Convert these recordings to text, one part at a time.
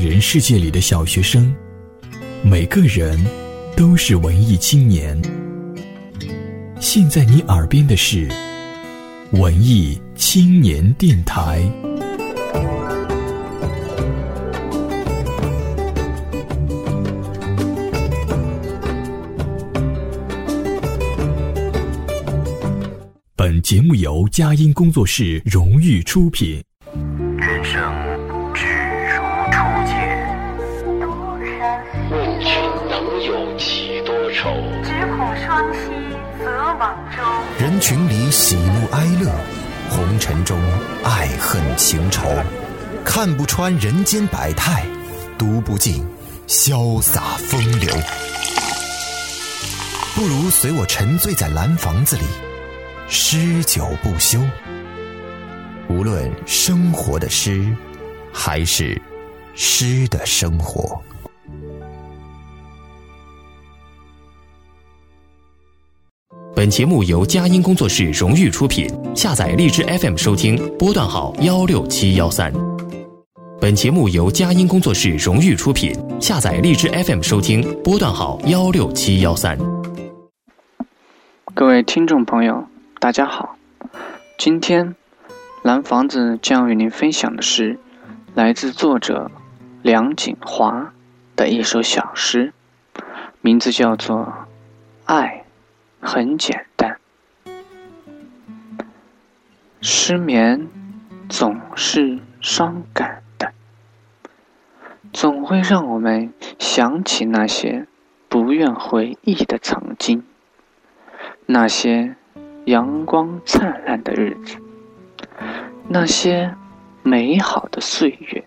人世界里的小学生，每个人都是文艺青年。现在你耳边的是文艺青年电台。本节目由佳音工作室荣誉出品。人群里喜怒哀乐，红尘中爱恨情仇，看不穿人间百态，读不尽潇洒风流。不如随我沉醉在蓝房子里，诗酒不休。无论生活的诗，还是诗的生活。本节目由佳音工作室荣誉出品，下载荔枝 FM 收听，波段号幺六七幺三。本节目由佳音工作室荣誉出品，下载荔枝 FM 收听，波段号幺六七幺三。各位听众朋友，大家好，今天蓝房子将与您分享的是来自作者梁锦华的一首小诗，名字叫做《爱》。很简单，失眠总是伤感的，总会让我们想起那些不愿回忆的曾经，那些阳光灿烂的日子，那些美好的岁月。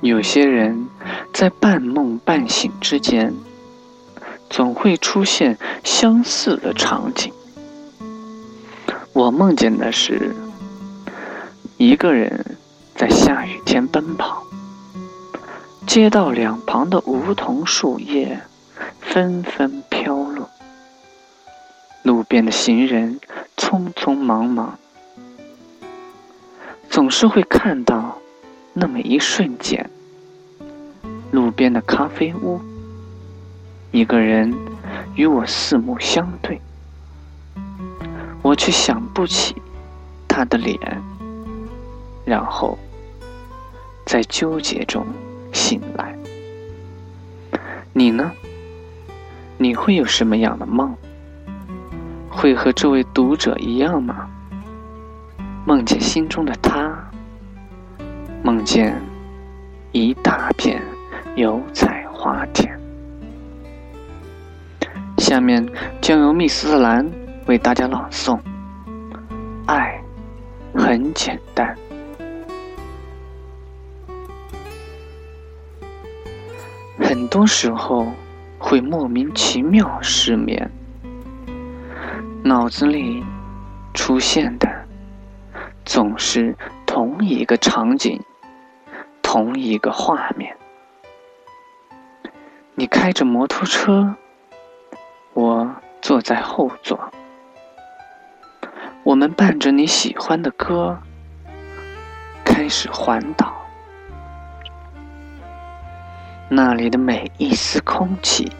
有些人在半梦半醒之间。总会出现相似的场景。我梦见的是一个人在下雨天奔跑，街道两旁的梧桐树叶纷纷飘落，路边的行人匆匆忙忙，总是会看到那么一瞬间，路边的咖啡屋。一个人与我四目相对，我却想不起他的脸，然后在纠结中醒来。你呢？你会有什么样的梦？会和这位读者一样吗？梦见心中的他，梦见一大片油菜花田。下面将由密斯兰为大家朗诵。爱很简单，很多时候会莫名其妙失眠，脑子里出现的总是同一个场景，同一个画面。你开着摩托车。我坐在后座，我们伴着你喜欢的歌，开始环岛。那里的每一丝空气，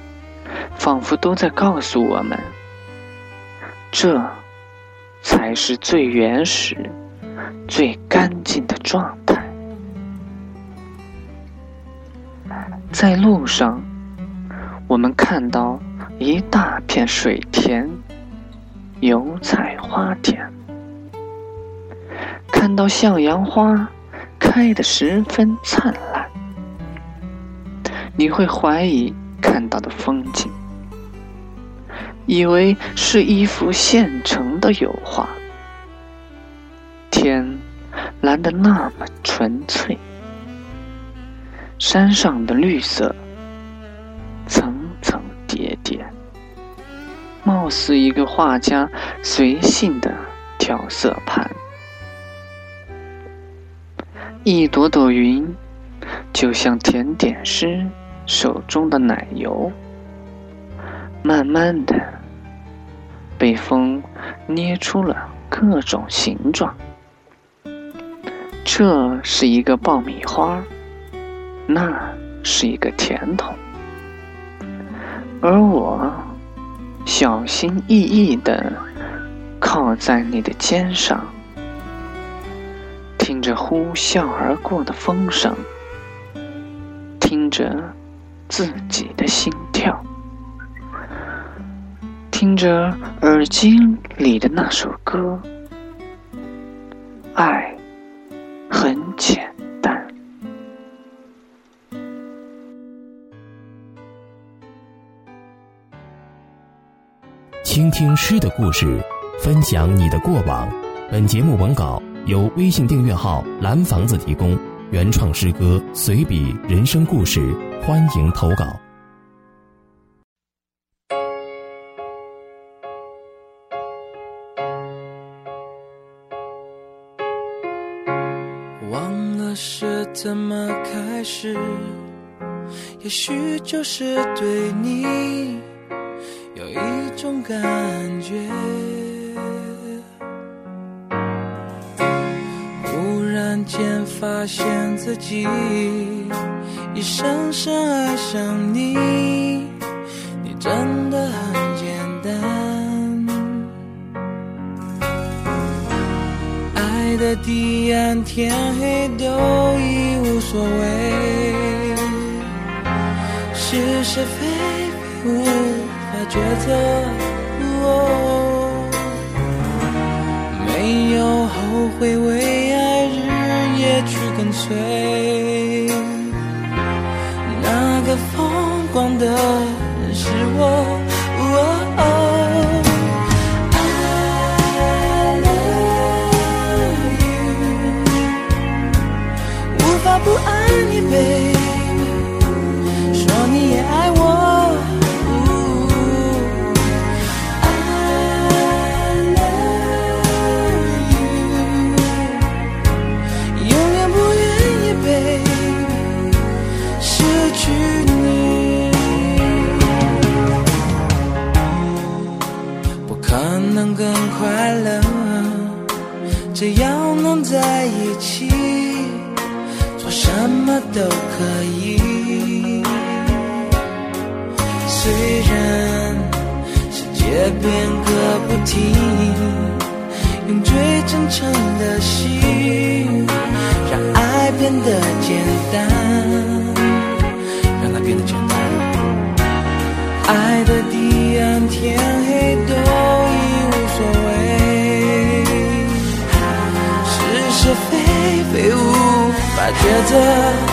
仿佛都在告诉我们，这才是最原始、最干净的状态。在路上，我们看到。一大片水田，油菜花田，看到向阳花开得十分灿烂，你会怀疑看到的风景，以为是一幅现成的油画。天蓝得那么纯粹，山上的绿色层层叠叠。貌似一个画家随性的调色盘，一朵朵云就像甜点师手中的奶油，慢慢的被风捏出了各种形状。这是一个爆米花，那是一个甜筒，而我小心翼翼地靠在你的肩上，听着呼啸而过的风声，听着自己的心跳，听着耳机里的那首歌，爱听诗的故事，分享你的过往。本节目文稿由微信订阅号“蓝房子”提供，原创诗歌、随笔、人生故事，欢迎投稿。忘了是怎么开始，也许就是对你间发现自己已深深爱上你，你真的很简单。爱的彼岸，天黑都已无所谓，是是非非无法抉择。哦没有后悔，为爱日夜去跟随。那个疯狂的人是我。哦 I love you，无法不爱你，baby，能更快乐，只要能在一起，做什么都可以。虽然世界变个不停，用最真诚的心，让爱变得简单，法